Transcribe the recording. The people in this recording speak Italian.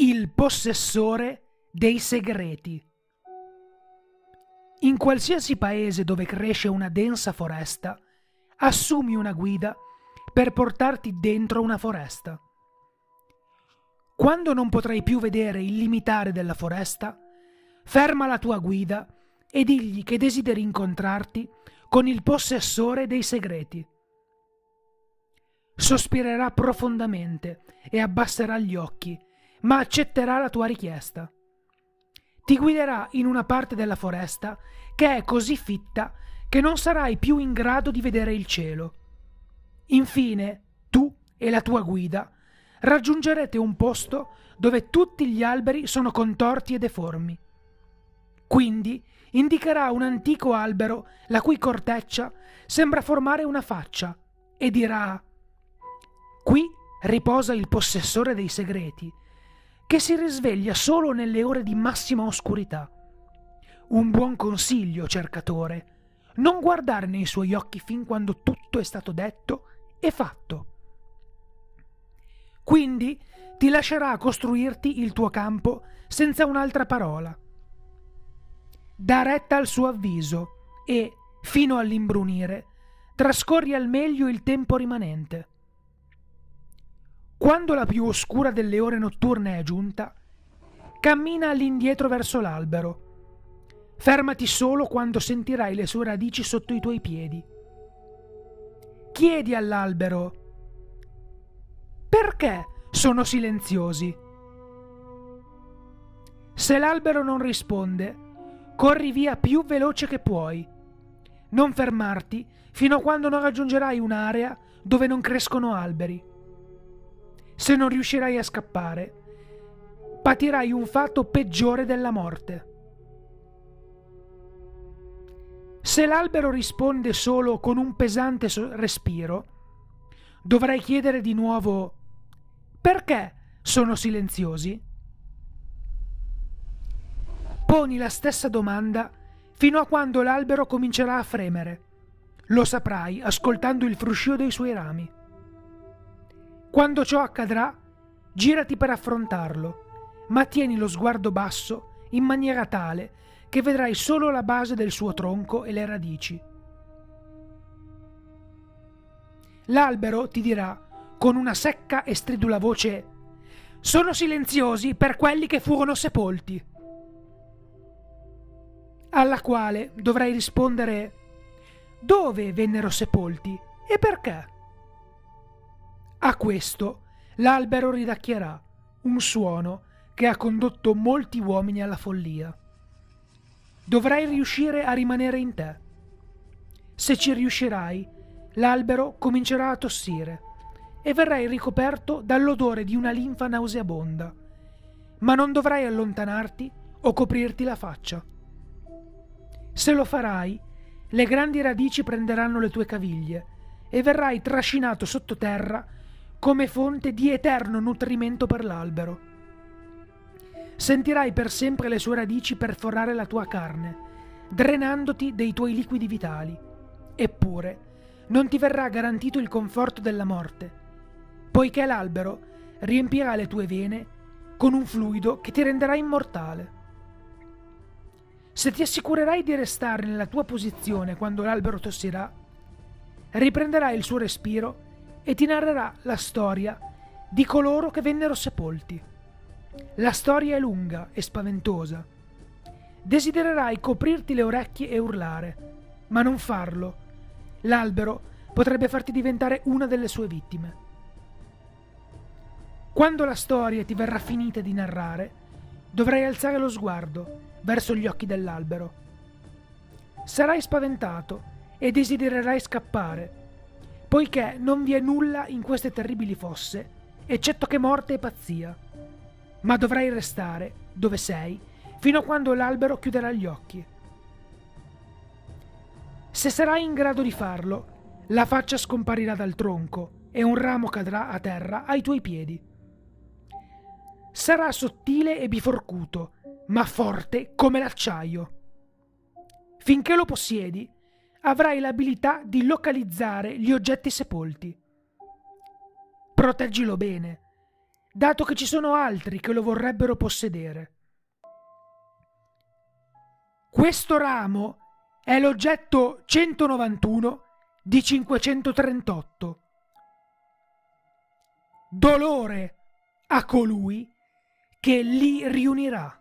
Il possessore dei segreti. In qualsiasi paese dove cresce una densa foresta, assumi una guida per portarti dentro una foresta. Quando non potrai più vedere il limitare della foresta, ferma la tua guida e digli che desideri incontrarti con il possessore dei segreti. Sospirerà profondamente e abbasserà gli occhi ma accetterà la tua richiesta. Ti guiderà in una parte della foresta che è così fitta che non sarai più in grado di vedere il cielo. Infine, tu e la tua guida raggiungerete un posto dove tutti gli alberi sono contorti e deformi. Quindi indicherà un antico albero la cui corteccia sembra formare una faccia e dirà Qui riposa il possessore dei segreti che si risveglia solo nelle ore di massima oscurità. Un buon consiglio, cercatore, non guardare nei suoi occhi fin quando tutto è stato detto e fatto. Quindi ti lascerà costruirti il tuo campo senza un'altra parola. Da retta al suo avviso e, fino all'imbrunire, trascorri al meglio il tempo rimanente. Quando la più oscura delle ore notturne è giunta, cammina all'indietro verso l'albero. Fermati solo quando sentirai le sue radici sotto i tuoi piedi. Chiedi all'albero perché sono silenziosi. Se l'albero non risponde, corri via più veloce che puoi. Non fermarti fino a quando non raggiungerai un'area dove non crescono alberi. Se non riuscirai a scappare, patirai un fatto peggiore della morte. Se l'albero risponde solo con un pesante respiro, dovrai chiedere di nuovo perché sono silenziosi? Poni la stessa domanda fino a quando l'albero comincerà a fremere. Lo saprai ascoltando il fruscio dei suoi rami. Quando ciò accadrà, girati per affrontarlo, ma tieni lo sguardo basso in maniera tale che vedrai solo la base del suo tronco e le radici. L'albero ti dirà, con una secca e stridula voce, sono silenziosi per quelli che furono sepolti. Alla quale dovrai rispondere, dove vennero sepolti e perché? A questo l'albero ridacchierà, un suono che ha condotto molti uomini alla follia. Dovrai riuscire a rimanere in te. Se ci riuscirai, l'albero comincerà a tossire e verrai ricoperto dall'odore di una linfa nauseabonda, ma non dovrai allontanarti o coprirti la faccia. Se lo farai, le grandi radici prenderanno le tue caviglie e verrai trascinato sottoterra come fonte di eterno nutrimento per l'albero. Sentirai per sempre le sue radici perforare la tua carne, drenandoti dei tuoi liquidi vitali. Eppure, non ti verrà garantito il conforto della morte, poiché l'albero riempirà le tue vene con un fluido che ti renderà immortale. Se ti assicurerai di restare nella tua posizione quando l'albero tossirà, riprenderai il suo respiro e ti narrerà la storia di coloro che vennero sepolti. La storia è lunga e spaventosa. Desidererai coprirti le orecchie e urlare, ma non farlo. L'albero potrebbe farti diventare una delle sue vittime. Quando la storia ti verrà finita di narrare, dovrai alzare lo sguardo verso gli occhi dell'albero. Sarai spaventato e desidererai scappare, poiché non vi è nulla in queste terribili fosse, eccetto che morte e pazzia. Ma dovrai restare dove sei fino a quando l'albero chiuderà gli occhi. Se sarai in grado di farlo, la faccia scomparirà dal tronco e un ramo cadrà a terra ai tuoi piedi. Sarà sottile e biforcuto, ma forte come l'acciaio. Finché lo possiedi, avrai l'abilità di localizzare gli oggetti sepolti. Proteggilo bene. dato che ci sono altri che lo vorrebbero possedere. Questo ramo è l'oggetto 191 di 538. Dolore a colui che li riunirà.